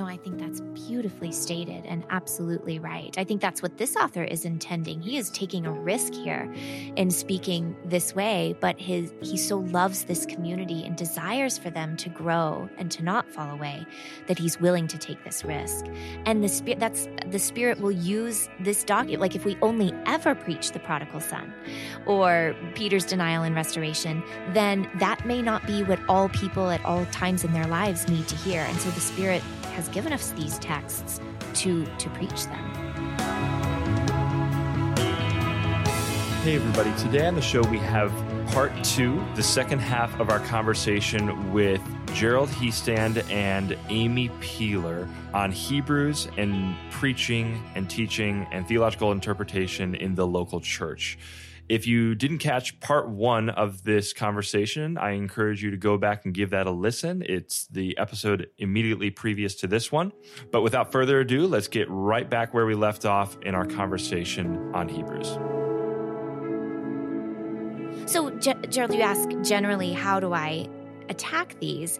No, I think that's beautifully stated and absolutely right. I think that's what this author is intending. He is taking a risk here in speaking this way, but his he so loves this community and desires for them to grow and to not fall away that he's willing to take this risk. And the spirit that's the spirit will use this document like if we only ever preach the prodigal son or Peter's denial and restoration, then that may not be what all people at all times in their lives need to hear. And so the spirit has given us these texts to to preach them. Hey everybody, today on the show we have part two, the second half of our conversation with Gerald Hiestand and Amy Peeler on Hebrews and preaching and teaching and theological interpretation in the local church. If you didn't catch part one of this conversation, I encourage you to go back and give that a listen. It's the episode immediately previous to this one. But without further ado, let's get right back where we left off in our conversation on Hebrews. So, Gerald, you ask generally, how do I attack these.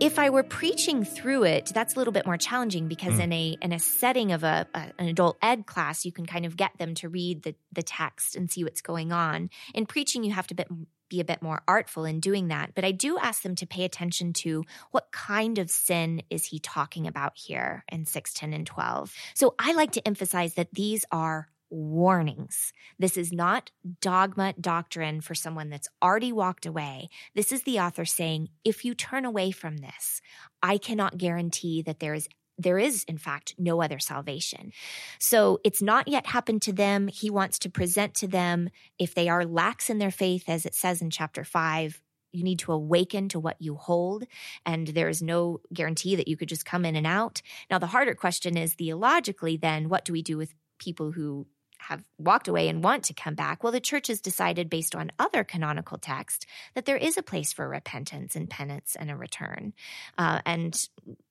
If I were preaching through it, that's a little bit more challenging because mm. in a in a setting of a, a, an adult ed class, you can kind of get them to read the the text and see what's going on. In preaching, you have to bit, be a bit more artful in doing that. But I do ask them to pay attention to what kind of sin is he talking about here in 6, 10, and 12. So I like to emphasize that these are warnings. This is not dogma doctrine for someone that's already walked away. This is the author saying, if you turn away from this, I cannot guarantee that there is there is, in fact, no other salvation. So it's not yet happened to them. He wants to present to them if they are lax in their faith, as it says in chapter five, you need to awaken to what you hold and there is no guarantee that you could just come in and out now the harder question is theologically then what do we do with people who have walked away and want to come back. Well, the church has decided, based on other canonical text, that there is a place for repentance and penance and a return. Uh, and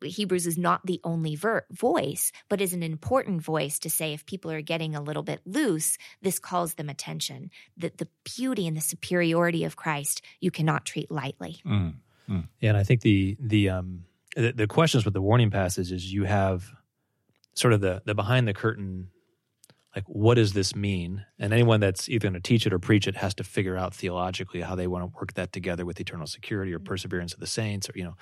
Hebrews is not the only ver- voice, but is an important voice to say if people are getting a little bit loose, this calls them attention. That the beauty and the superiority of Christ you cannot treat lightly. Mm, mm. Yeah, and I think the the um the, the questions with the warning passage is you have sort of the the behind the curtain like what does this mean? And anyone that's either going to teach it or preach it has to figure out theologically how they want to work that together with eternal security or mm. perseverance of the saints or you know.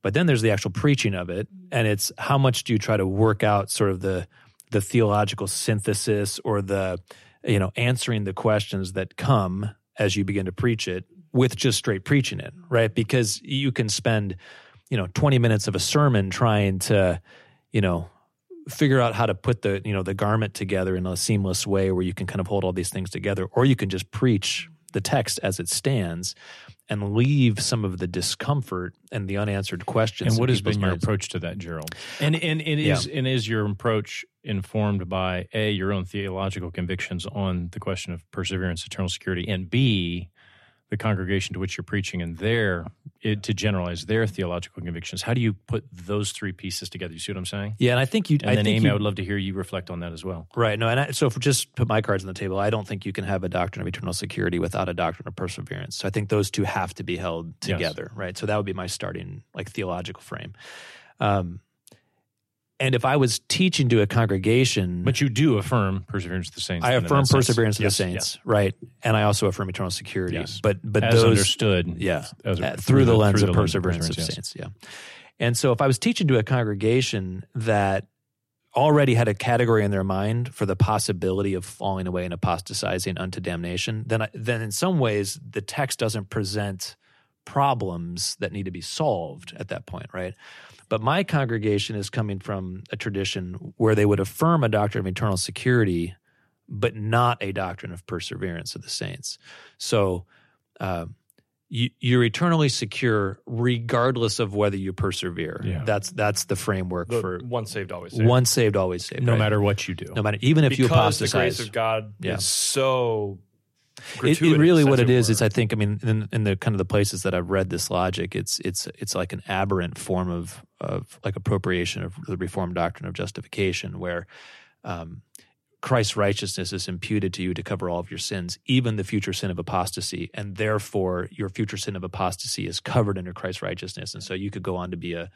But then there's the actual preaching of it and it's how much do you try to work out sort of the the theological synthesis or the you know answering the questions that come as you begin to preach it with just straight preaching it right? Because you can spend you know 20 minutes of a sermon trying to you know figure out how to put the you know the garment together in a seamless way where you can kind of hold all these things together or you can just preach the text as it stands and leave some of the discomfort and the unanswered questions. And what has been your minds. approach to that, Gerald? And and it is yeah. and is your approach informed by a your own theological convictions on the question of perseverance, eternal security, and b the congregation to which you're preaching and their it, to generalize their theological convictions. How do you put those three pieces together? You see what I'm saying? Yeah, and I think you. And I then think Amy, I would love to hear you reflect on that as well. Right. No, and I, so for just put my cards on the table, I don't think you can have a doctrine of eternal security without a doctrine of perseverance. So I think those two have to be held together. Yes. Right. So that would be my starting like theological frame. Um, and if I was teaching to a congregation, but you do affirm perseverance of the saints. I affirm perseverance of yes, the saints, yeah. right? And I also affirm eternal security. Yes. But but as those understood, yeah, as uh, through, through, the, lens through of the perseverance, of the saints, yeah. And so if I was teaching to a congregation that already had a category in their mind for the possibility of falling away and apostatizing unto damnation, then I, then in some ways the text doesn't present problems that need to be solved at that point, right? But my congregation is coming from a tradition where they would affirm a doctrine of eternal security, but not a doctrine of perseverance of the saints. So uh, you, are eternally secure regardless of whether you persevere. Yeah. That's that's the framework the for once saved, always saved. Once saved, always saved. No right? matter what you do. No matter even if because you apostatize. the grace of God yeah. is so it, it, really what it is is I think I mean in, in, the kind of the places that I've read this logic it's it's it's like an aberrant form of of like appropriation of the reformed doctrine of justification where um, Christ's righteousness is imputed to you to cover all of your sins, even the future sin of apostasy, and therefore your future sin of apostasy is covered under Christ's righteousness, and so you could go on to be a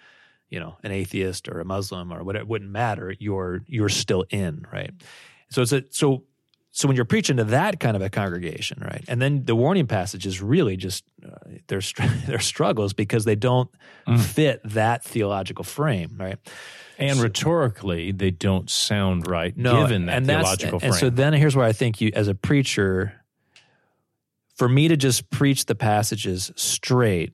you know an atheist or a Muslim or whatever. It wouldn't matter. You're you're still in, right? So it's a so so when you're preaching to that kind of a congregation, right, and then the warning passage is really just uh, their their struggles because they don't mm. fit that theological frame, right? And so, rhetorically, they don't sound right no, given that and theological frame. And so then here's where I think you, as a preacher, for me to just preach the passages straight,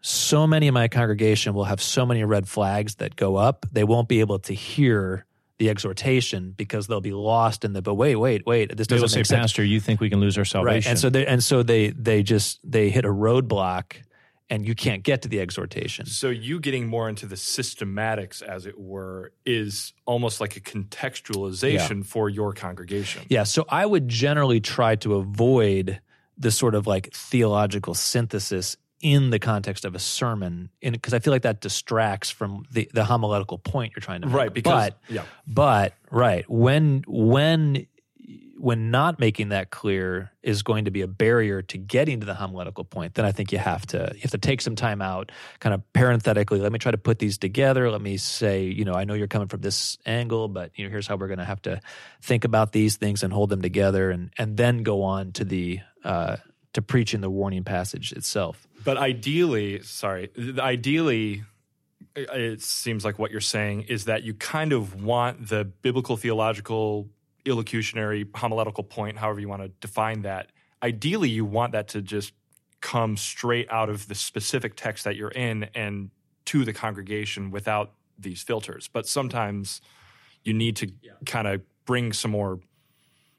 so many of my congregation will have so many red flags that go up, they won't be able to hear the exhortation because they'll be lost in the but wait wait wait this doesn't say sense. pastor you think we can lose our salvation right. and so they and so they they just they hit a roadblock and you can't get to the exhortation so you getting more into the systematics as it were is almost like a contextualization yeah. for your congregation yeah so i would generally try to avoid the sort of like theological synthesis in the context of a sermon because I feel like that distracts from the, the homiletical point you're trying to make. Right, because but, yeah. but right, when when when not making that clear is going to be a barrier to getting to the homiletical point, then I think you have to you have to take some time out, kind of parenthetically. Let me try to put these together. Let me say, you know, I know you're coming from this angle, but you know, here's how we're going to have to think about these things and hold them together, and and then go on to the uh, to preach in the warning passage itself. But ideally, sorry, ideally, it seems like what you're saying is that you kind of want the biblical theological illocutionary homiletical point, however you want to define that. Ideally, you want that to just come straight out of the specific text that you're in and to the congregation without these filters. But sometimes you need to yeah. kind of bring some more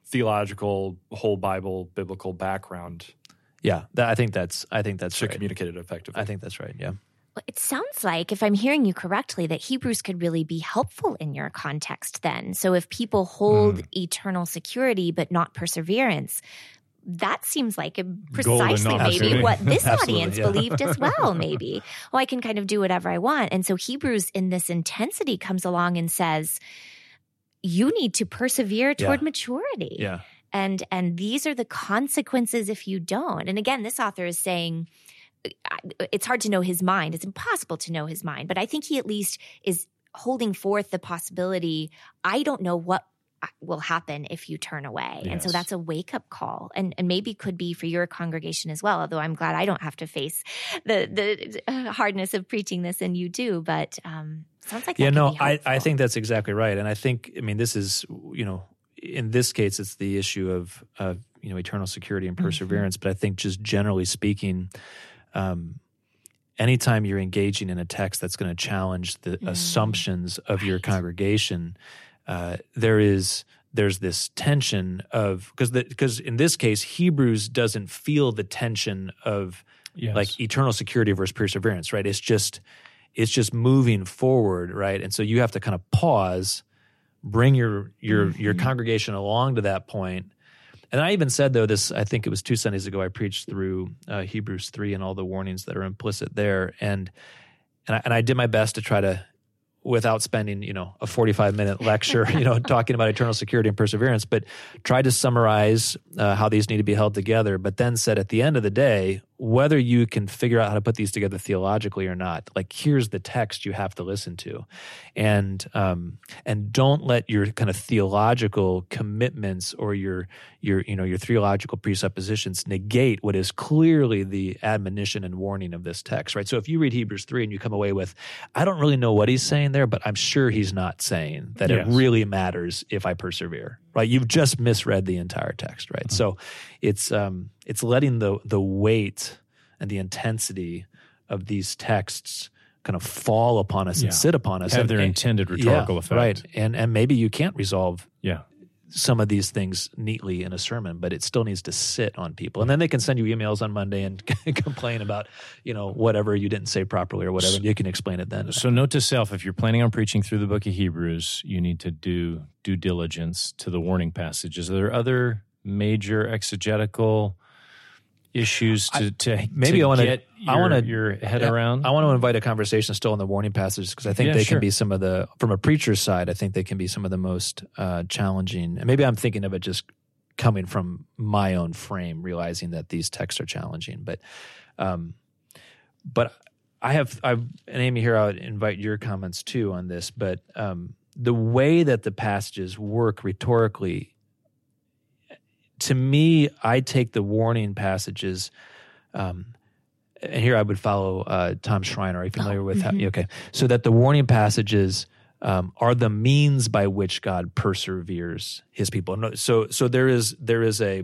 theological, whole Bible, biblical background yeah, that, I think that's I think that's to right. communicate it effectively. I think that's right. Yeah. Well, it sounds like, if I'm hearing you correctly, that Hebrews could really be helpful in your context then. So if people hold mm. eternal security but not perseverance, that seems like precisely maybe what this audience yeah. believed as well maybe oh i can kind of do whatever i want and so hebrews in this intensity comes along and says you need to persevere toward yeah. maturity yeah and and these are the consequences if you don't and again this author is saying it's hard to know his mind it's impossible to know his mind but i think he at least is holding forth the possibility i don't know what will happen if you turn away. Yes. And so that's a wake up call and, and maybe could be for your congregation as well. Although I'm glad I don't have to face the, the uh, hardness of preaching this and you do, but, um, sounds like, yeah, no, I, I think that's exactly right. And I think, I mean, this is, you know, in this case, it's the issue of, of you know eternal security and mm-hmm. perseverance. Mm-hmm. But I think just generally speaking, um, anytime you're engaging in a text that's going to challenge the assumptions of right. your congregation, uh, there is there's this tension of because because in this case Hebrews doesn't feel the tension of yes. like eternal security versus perseverance, right? It's just it's just moving forward, right? And so you have to kind of pause bring your your mm-hmm. your congregation along to that point. And I even said though this I think it was two Sundays ago I preached through uh, Hebrews three and all the warnings that are implicit there, and and I, and I did my best to try to without spending you know a 45 minute lecture you know talking about eternal security and perseverance but tried to summarize uh, how these need to be held together but then said at the end of the day whether you can figure out how to put these together theologically or not like here's the text you have to listen to and um, and don't let your kind of theological commitments or your your you know your theological presuppositions negate what is clearly the admonition and warning of this text right so if you read hebrews 3 and you come away with i don't really know what he's saying there but i'm sure he's not saying that yes. it really matters if i persevere right you've just misread the entire text right mm-hmm. so it's um it's letting the the weight and the intensity of these texts kind of fall upon us yeah. and sit upon us have and, their and, intended rhetorical yeah, effect right and and maybe you can't resolve yeah some of these things neatly in a sermon, but it still needs to sit on people. And then they can send you emails on Monday and complain about, you know, whatever you didn't say properly or whatever. So, you can explain it then. So, note to self: if you're planning on preaching through the Book of Hebrews, you need to do due diligence to the warning passages. Are there other major exegetical issues to, to maybe to I want to I want to your head yeah, around. I want to invite a conversation still on the warning passages because I think yeah, they sure. can be some of the from a preacher's side. I think they can be some of the most uh, challenging. And maybe I'm thinking of it just coming from my own frame, realizing that these texts are challenging. But, um, but I have, I've, and Amy here, I would invite your comments too on this, but um, the way that the passages work rhetorically, to me, I take the warning passages. Um, and here I would follow uh, Tom Schreiner. Are you familiar oh, with? Mm-hmm. How, okay, so that the warning passages um, are the means by which God perseveres His people. So, so there is there is a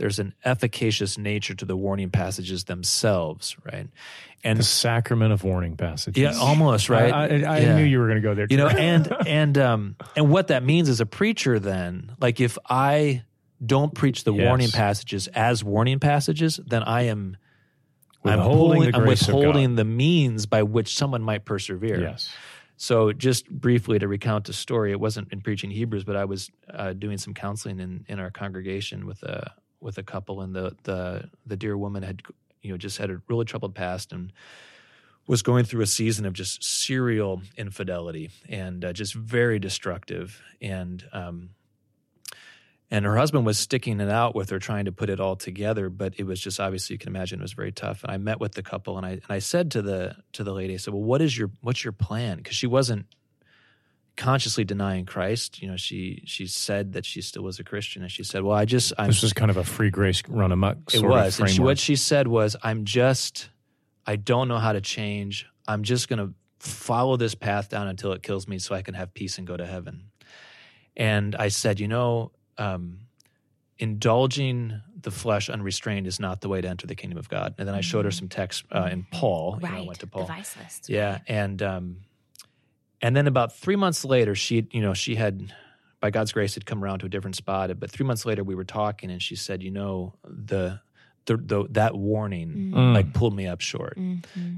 there's an efficacious nature to the warning passages themselves, right? And the sacrament of warning passages. Yeah, almost right. I, I, I yeah. knew you were going to go there. You know, and and um and what that means as a preacher, then, like if I don't preach the yes. warning passages as warning passages, then I am. Withholding I'm, I'm withholding the means by which someone might persevere. Yes. So, just briefly to recount a story, it wasn't in preaching Hebrews, but I was uh, doing some counseling in, in our congregation with a with a couple, and the the the dear woman had you know just had a really troubled past and was going through a season of just serial infidelity and uh, just very destructive and um, and her husband was sticking it out with her trying to put it all together but it was just obviously you can imagine it was very tough. And i met with the couple and i and i said to the to the lady i said well what is your what's your plan? Because she wasn't consciously denying christ. You know she she said that she still was a christian and she said well i just I'm, this was kind of a free grace run amok it was. And she, what she said was i'm just i don't know how to change. I'm just going to follow this path down until it kills me so i can have peace and go to heaven. And i said you know um, indulging the flesh unrestrained is not the way to enter the kingdom of God. And then I showed her some texts uh, in Paul. Right, you know, went to Paul. The vice list. Yeah, and um, and then about three months later, she you know she had by God's grace had come around to a different spot. But three months later, we were talking, and she said, you know the. The, the, that warning Mm. like pulled me up short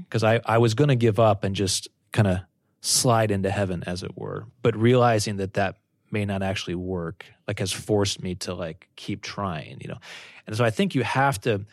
because I, I was going to give up and just kind of slide into heaven as it were but realizing that that may not actually work like has forced me to like keep trying you know and so i think you have to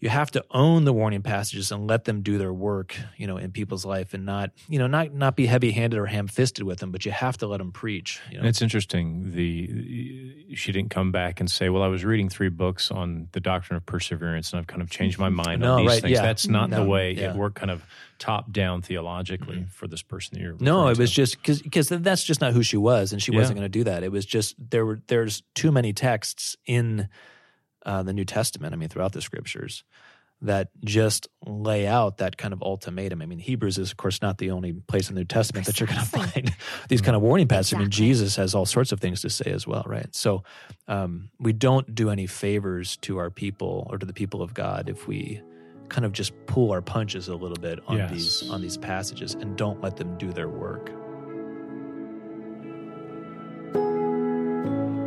you have to own the warning passages and let them do their work you know in people's life and not you know not not be heavy handed or ham fisted with them but you have to let them preach you know it's interesting. The she didn't come back and say, "Well, I was reading three books on the doctrine of perseverance, and I've kind of changed my mind No, on these right, things." yeah. That's not No, the way yeah. it worked. Kind of top down theologically for this person that you're. No, it was to. just because because that's just not who she was, and she Yeah. wasn't going to do that. It was just there were there's too many texts in uh, the New Testament. I mean, throughout the scriptures that just lay out that kind of ultimatum. I mean, Hebrews is of course not the only place in the New Testament that you're going to find these kind of warning passages. I mean, Jesus has all sorts of things to say as well, right? So um, we don't do any favors to our people or to the people of God if we kind of just pull our punches a little bit on Yes. these on these passages and don't let them do their work.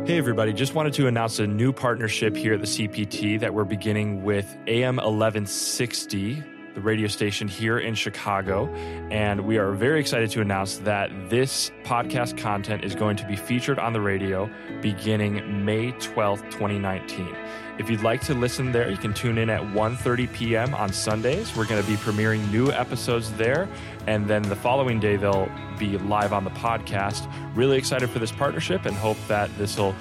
Hey, everybody. Just wanted to announce a new partnership here at the CPT that we're beginning with AM 1160, the radio station here in Chicago. And we are very excited to announce that this podcast content is going to be featured on the radio beginning May 12th, 2019. If you'd like to listen there, you can tune in at 1.30 p.m. on Sundays. We're going to be premiering new episodes there. And then the following day, they'll be live on the podcast. Really excited for this partnership and hope that this will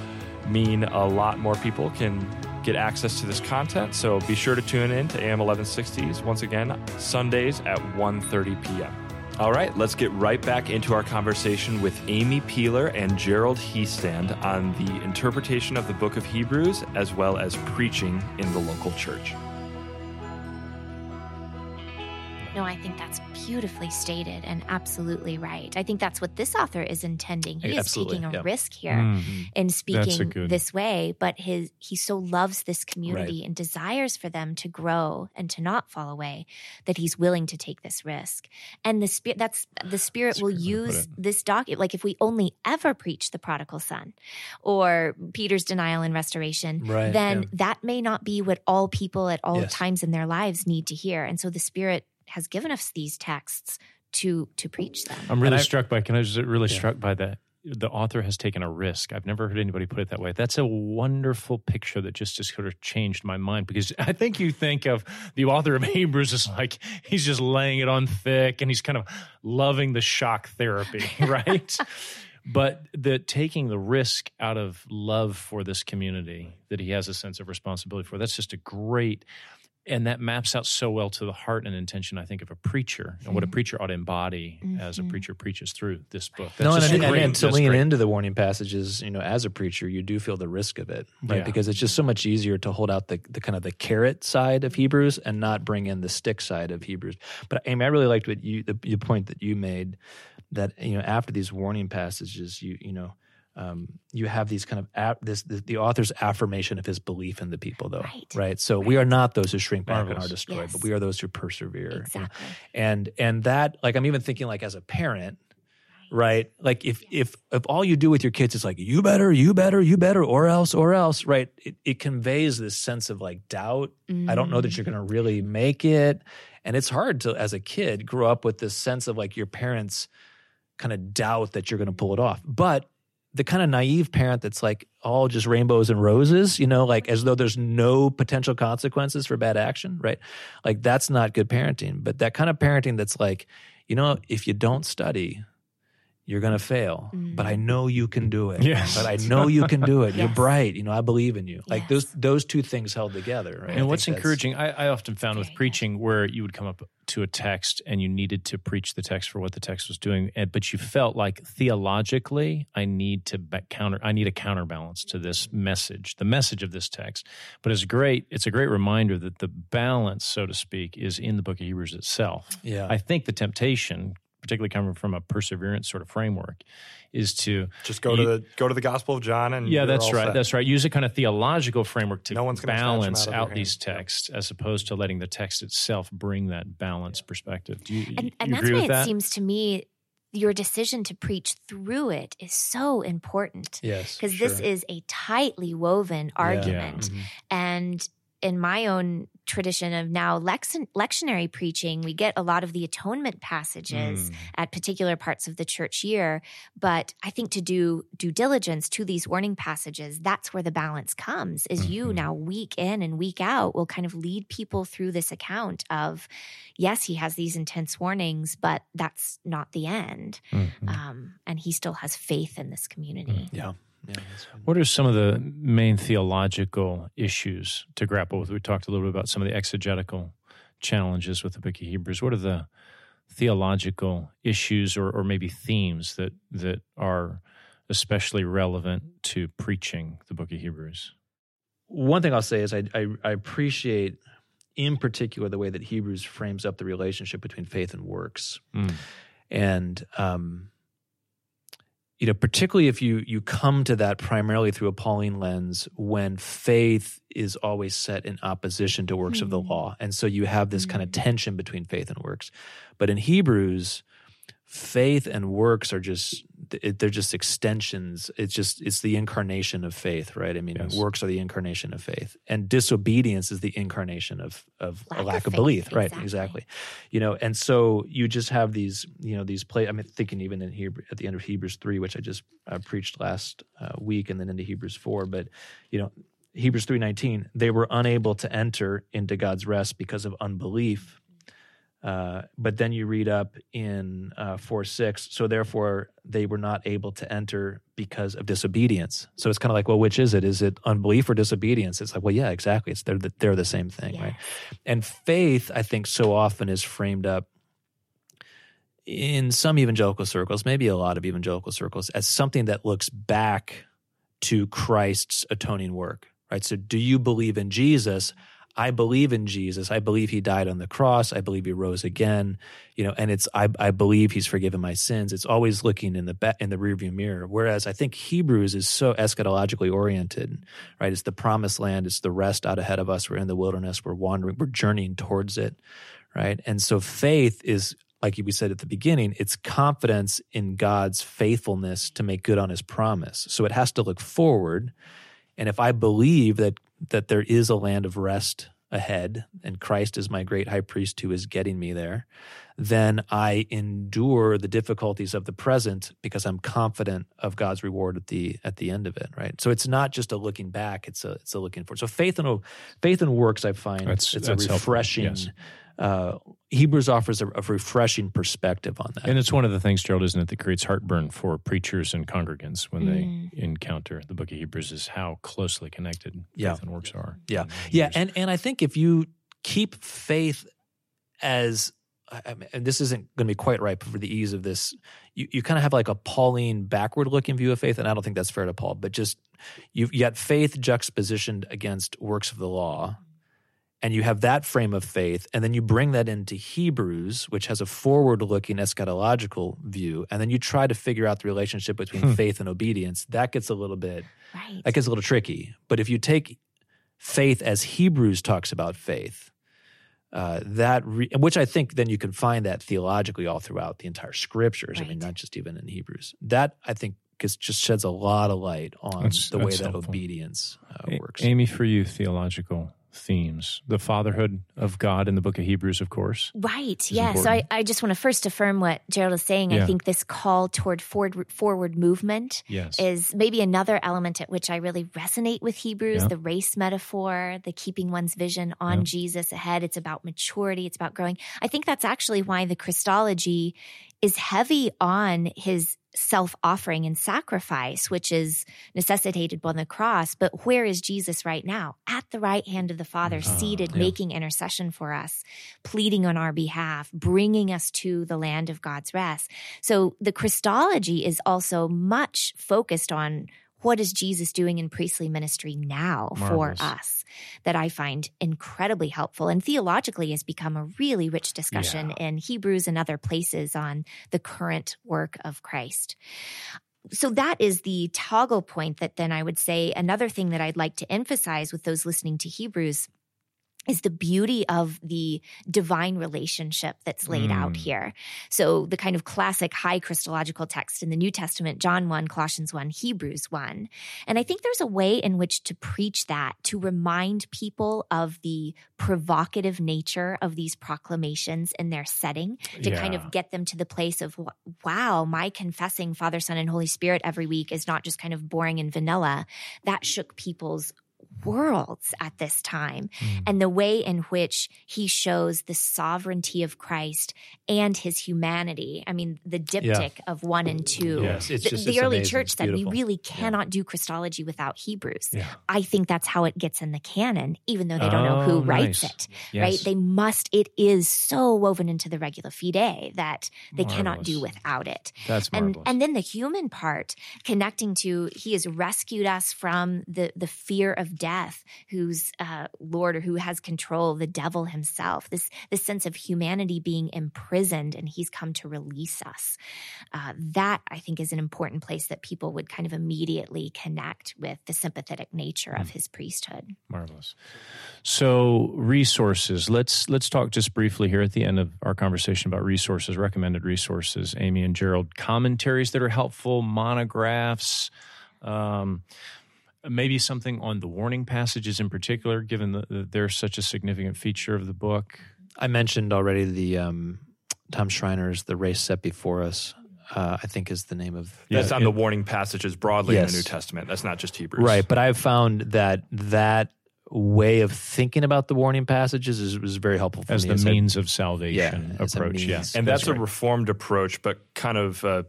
mean a lot more people can get access to this content. So be sure to tune in to AM 1160s once again, Sundays at 1.30 p.m. All right, let's get right back into our conversation with Amy Peeler and Gerald Hiestand on the interpretation of the book of Hebrews as well as preaching in the local church. No, I think that's beautifully stated and absolutely right. I think that's what this author is intending. He is Absolutely, taking a yeah. risk here Mhm. in speaking good- this way, but his he so loves this community and desires for them to grow and to not fall away that he's willing to take this risk. And the spirit that's the spirit That's will great way to put use this document like if we only ever preach the prodigal son or Peter's denial and restoration, Right, then yeah. that may not be what all people at all Yes. times in their lives need to hear. And so the spirit has given us these texts to to preach them. I'm really I- struck by. Can I just really Yeah. struck by that? The author has taken a risk. I've never heard anybody put it that way. That's a wonderful picture that just just sort of changed my mind because I think you think of the author of Hebrews as like he's just laying it on thick and he's kind of loving the shock therapy, right? but the taking the risk out of love for this community that he has a sense of responsibility for. That's just a great and that maps out so well to the heart and intention, I think, of a preacher and what a Mhm. preacher ought to embody as a Mhm. preacher preaches through this book. no, and, just and, great. and to lean great. into the warning passages, you know, as a preacher, you do feel the risk of it, right? Yeah. Because it's just so much easier to hold out the, the kind of the carrot side of Hebrews and not bring in the stick side of Hebrews. But Amy, I really liked what you the, the point that you made that you know after these warning passages, you you know. Um, you have these kind of ap- this, the, the author's affirmation of his belief in the people, though, Right. So we are not those who shrink back and are destroyed, Yes. but we are those who persevere. Exactly. and and that like i'm even thinking like as a parent right. like if if if all you do with your kids is like you better you better you better or else or else right? It, it conveys this sense of like doubt. I don't know that Mm. you're going to really make it. And it's hard to as a kid grow up with this sense of like your parents kind of doubt that you're going to pull it off. But the kind of naive parent that's like all just rainbows and roses, you know, like as though there's no potential consequences for bad action, right? Like that's not good parenting. But that kind of parenting that's like, you know, if you don't study, you're going to fail. But I mm-hmm. know you can do it. Yes. But I know you can do it. You're bright. You know, I believe in you. Like those those two things held together, right? And think what's encouraging, I, I often found with Very good. preaching where you would come up to a text and you needed to preach the text for what the text was doing, but you felt like theologically, I need to ba- counter, I need a counterbalance to this message, the message of this text. But it's great. It's a great reminder that the balance, so to speak, is in the Book of Hebrews itself. Yeah. I think the temptation, particularly coming from a perseverance sort of framework, is to Just go to the go to the Gospel of John and yeah, you're that's all right. set. That's right. Use a kind of theological framework to No one's gonna snatch them balance out out these hand. Yep. texts, as opposed to letting the text itself bring that balanced perspective. Do you, and, you and that's agree why with it that? seems to me your decision to preach through it is so important yes. because this is a tightly woven argument Mhm. and in my own tradition of now lectionary preaching we get a lot of the atonement passages Mm. at particular parts of the church year but i think to do due diligence to these warning passages that's where the balance comes is you Mhm. now week in and week out will kind of lead people through this account of yes he has these intense warnings but that's not the end Mhm. um, and he still has faith in this community Yeah. Yeah. What are some of the main theological issues to grapple with? We talked a little bit about some of the exegetical challenges with the book of Hebrews. What are the theological issues or, or maybe themes that, that are especially relevant to preaching the book of Hebrews? one thing I'll say is I, I, I appreciate, in particular, the way that Hebrews frames up the relationship between faith and works, Mm. and um, you know, particularly if you you come to that primarily through a Pauline lens, when faith is always set in opposition to works of the Mm. law, and so you have this kind of Mm. tension between faith and works. But in Hebrews, faith and works are just it- they're just extensions. It's just it's the incarnation of faith right? I mean Yes. works are the incarnation of faith. And disobedience is the incarnation of of Lack a of lack of faith, belief. Right exactly. exactly. You know and so you just have these you know these play i'm thinking even in hebrew at the end of hebrews 3 which i just uh, preached last uh, week and then into hebrews 4 but you know hebrews 3.19 they were unable to enter into god's rest because of unbelief uh, but then you read up in uh, 4 6, so therefore they were not able to enter because of disobedience. So it's kind of like, well, which is it? Is it unbelief or disobedience? It's like, well, yeah, exactly. It's they're the, they're the same thing, right? And faith, I think, so often is framed up in some evangelical circles, maybe a lot of evangelical circles, as something that looks back to Christ's atoning work, right? So, do you believe in Jesus? I believe in Jesus. I believe he died on the cross. I believe he rose again. You know, and it's I, I believe he's forgiven my sins. It's always looking in the ba- in the rearview mirror. Whereas I think Hebrews is so eschatologically oriented, right? It's the promised land. It's the rest out ahead of us. We're in the wilderness. We're wandering. We're journeying towards it, right? And so faith is like we said at the beginning, it's confidence in God's faithfulness to make good on his promise. So it has to look forward. And if I believe that that there is a land of rest ahead and Christ is my great high priest who is getting me there, then I endure the difficulties of the present because I'm confident of God's reward at the at the end of it, right? So it's not just a looking back, it's a it's a looking forward. So faith and faith and works I find That's- it's that's a refreshing yes. Uh, Hebrews offers a, a refreshing perspective on that. And it's one of the things, Gerald, isn't it, that creates heartburn for preachers and congregants when Mm. they encounter the book of Hebrews is how closely connected Yeah. faith and works are. Yeah. Yeah, and and I think if you keep faith as I mean, and this isn't going to be quite right for the ease of this. You, you kind of have like a Pauline backward looking view of faith, and I don't think that's fair to Paul, but just you, you got faith juxtapositioned against works of the law, and you have that frame of faith, and then you bring that into Hebrews, which has a forward looking eschatological view, and then you try to figure out the relationship between hmm. faith and obedience. That gets a little bit, right. that gets a little tricky. But if you take faith as Hebrews talks about faith, uh, that re- which I think then you can find that theologically all throughout the entire scriptures. Right. I mean, not just even in Hebrews. That I think just sheds a lot of light on that's, the way that helpful. obedience uh, works. Amy, for you, theological themes the fatherhood of god in the book of hebrews of course right yeah important. so I, I just want to first affirm what gerald is saying yeah. i think this call toward forward, forward movement yes. is maybe another element at which i really resonate with hebrews yeah. the race metaphor the keeping one's vision on yeah. jesus ahead it's about maturity it's about growing i think that's actually why the christology is heavy on his self offering and sacrifice, which is necessitated on the cross. But where is Jesus right now? At the right hand of the Father, uh, seated, yeah. making intercession for us, pleading on our behalf, bringing us to the land of God's rest. So the Christology is also much focused on what is Jesus doing in priestly ministry now Marvelous. for us that I find incredibly helpful and theologically has become a really rich discussion yeah. in Hebrews and other places on the current work of Christ. So that is the toggle point that then I would say another thing that I'd like to emphasize with those listening to Hebrews is the beauty of the divine relationship that's laid mm. out here. So the kind of classic high Christological text in the New Testament, John 1, Colossians 1, Hebrews 1. And I think there's a way in which to preach that, to remind people of the provocative nature of these proclamations in their setting, to yeah. kind of get them to the place of, wow, my confessing Father, Son, and Holy Spirit every week is not just kind of boring and vanilla. That shook people's worlds at this time mm. and the way in which he shows the sovereignty of Christ and his humanity. I mean, the diptych yeah. of one and two. Yes, it's the, just, the early amazing. church said we really cannot yeah. do Christology without Hebrews. Yeah. I think that's how it gets in the canon, even though they don't oh, know who oh, writes it, yes. right? They must, it is so woven into the regula fidei that they marvelous. cannot do without it. That's marvelous. And, and then the human part, connecting to, he has rescued us from the, the fear of death death, who's uh, Lord or who has control, the devil himself. This this sense of humanity being imprisoned, and He's come to release us. Uh, that I think is an important place that people would kind of immediately connect with the sympathetic nature of His priesthood. Marvelous. So resources. Let's let's talk just briefly here at the end of our conversation about resources, recommended resources. Amy and Gerald, commentaries that are helpful, monographs. Um, maybe something on the warning passages in particular, given that they're such a significant feature of the book. I mentioned already the um, Tom Schreiner's "The Race Set Before Us." Uh, I think is the name of that's on it, the warning passages broadly yes. in the New Testament. That's not just Hebrews, right? But I've found that that way of thinking about the warning passages is, is very helpful as me. the means of salvation yeah, approach. Yes, and that's, that's a reformed approach, but kind of uh,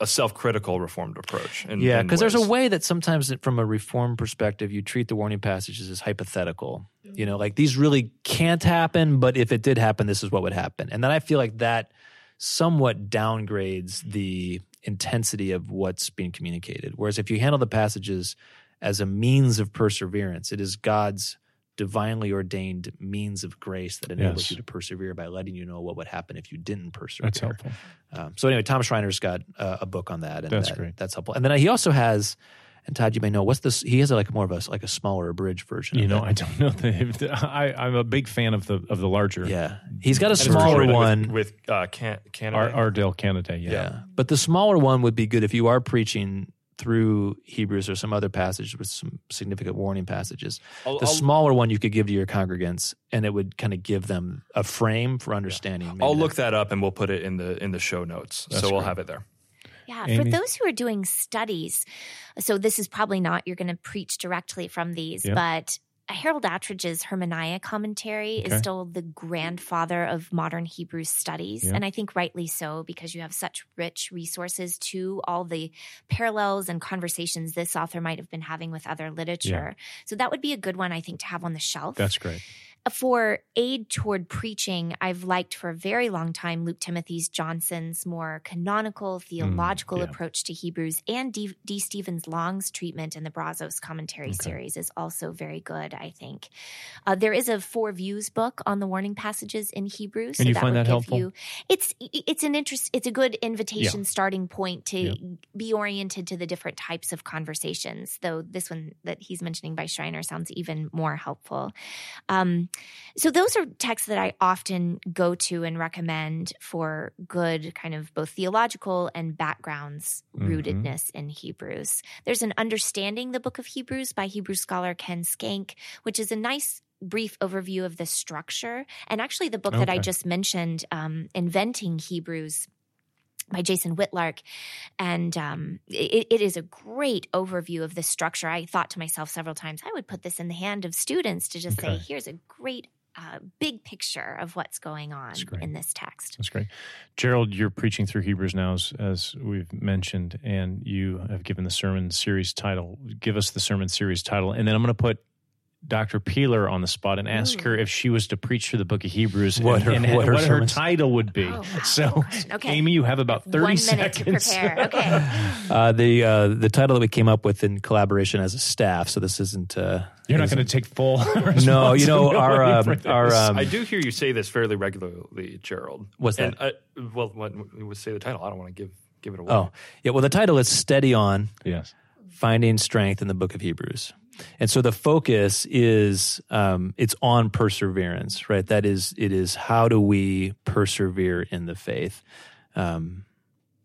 a self-critical reformed approach. In, yeah, because there's a way that sometimes, from a reform perspective, you treat the warning passages as hypothetical. You know, like these really can't happen, but if it did happen, this is what would happen. And then I feel like that somewhat downgrades the intensity of what's being communicated. Whereas if you handle the passages as a means of perseverance, it is God's divinely ordained means of grace that enables yes. you to persevere by letting you know what would happen if you didn't persevere. That's helpful. Um, so anyway, Tom Schreiner's got uh, a book on that, and that's that, great. That's helpful. And then he also has. And Todd, you may know what's this? He has like more of a like a smaller abridged version. You know, that. I don't know. The, I, I'm a big fan of the of the larger. Yeah, he's got a smaller one with, with uh, Can- Caneday. Ar- Ardel Caneday. Yeah. yeah, but the smaller one would be good if you are preaching through Hebrews or some other passage with some significant warning passages. I'll, the I'll, smaller one you could give to your congregants, and it would kind of give them a frame for understanding. Yeah. I'll look that up, and we'll put it in the in the show notes, That's so great. we'll have it there. Yeah, Amy? for those who are doing studies, so this is probably not you're going to preach directly from these, yeah. but Harold Attridge's Hermeneia commentary okay. is still the grandfather of modern Hebrew studies. Yeah. And I think rightly so, because you have such rich resources to all the parallels and conversations this author might have been having with other literature. Yeah. So that would be a good one, I think, to have on the shelf. That's great. For aid toward preaching, I've liked for a very long time Luke Timothy's Johnson's more canonical theological yeah. approach to Hebrews, and D. D. Stevens Long's treatment in the Brazos commentary Okay. series is also very good. I think uh, there is a Four Views book on the warning passages in Hebrews. And you find would that helpful? You, it's it's an interest. It's a good invitation starting point to Yeah. be oriented to the different types of conversations. Though this one that he's mentioning by Schreiner sounds even more helpful. Um, so those are texts that I often go to and recommend for good kind of both theological and backgrounds Mhm. rootedness in Hebrews. There's an understanding the book of Hebrews by Hebrew scholar Ken Schenck, which is a nice brief overview of the structure. And actually the book that I just mentioned, um, Inventing Hebrews by Jason Whitlark. And um, it, it is a great overview of the structure. I thought to myself several times, I would put this in the hand of students to just Okay. say, here's a great uh, big picture of what's going on in this text. That's great. Gerald, you're preaching through Hebrews now, as, as we've mentioned, and you have given the sermon series title. Give us the sermon series title. And then I'm going to put Dr. Peeler on the spot and ask Ooh. her if she was to preach through the book of Hebrews What and, her- and what her what her title would be. Oh, wow. So, Okay. Amy, you have about 30 One minute seconds. to prepare. Okay. Uh, the uh, the title that we came up with in collaboration as a staff. So this isn't. Uh, You're not isn't- going to take full No, you know our um, our um, I do hear you say this fairly regularly, Gerald. What's And, uh, well, what, what say the title? I don't want to give give it away. Oh, yeah. Well, the title is "Steady On: Yes. Finding Strength in the Book of Hebrews," and so the focus is um, it's on perseverance, right? That is, it is how do we persevere in the faith? Um,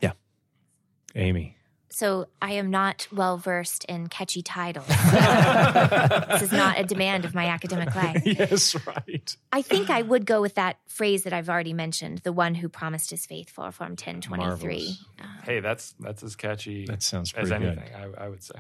yeah. Amy. So I am not well versed in catchy titles. this is not a demand of my academic life. yes, right. I think I would go with that phrase that I've already mentioned, the one who promised is faithful from 1023. Marvelous. Hey, that's that's as catchy That sounds as pretty good. anything. I, I would say.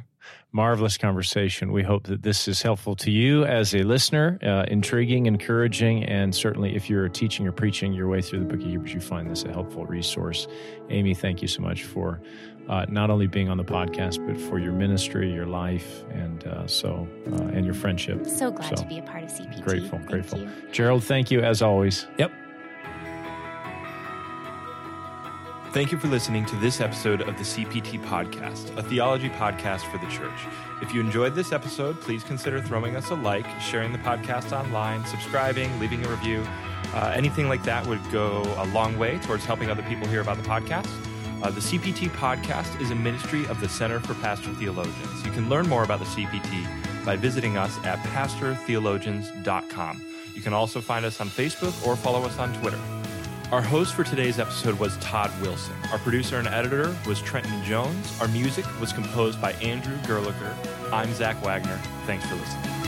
marvelous conversation. We hope that this is helpful to you as a listener, uh, intriguing, encouraging, and certainly if you're teaching or preaching your way through the book of Hebrews, you find this a helpful resource. Amy, thank you so much for uh, not only being on the podcast, but for your ministry, your life, and uh, so uh, and your friendship. So glad So, to be a part of CPT. grateful, Thank grateful. you. Gerald, thank you as always. yep. Thank you for listening to this episode of the CPT Podcast, a theology podcast for the church. If you enjoyed this episode, please consider throwing us a like, sharing the podcast online, subscribing, leaving a review. Uh, anything like that would go a long way towards helping other people hear about the podcast. Uh, the CPT Podcast is a ministry of the Center for Pastor Theologians. You can learn more about the CPT by visiting us at pastortheologians.com. You can also find us on Facebook or follow us on Twitter. Our host for today's episode was Todd Wilson. Our producer and editor was Trenton Jones. Our music was composed by Andrew Gerlicher. I'm Zach Wagner. Thanks for listening.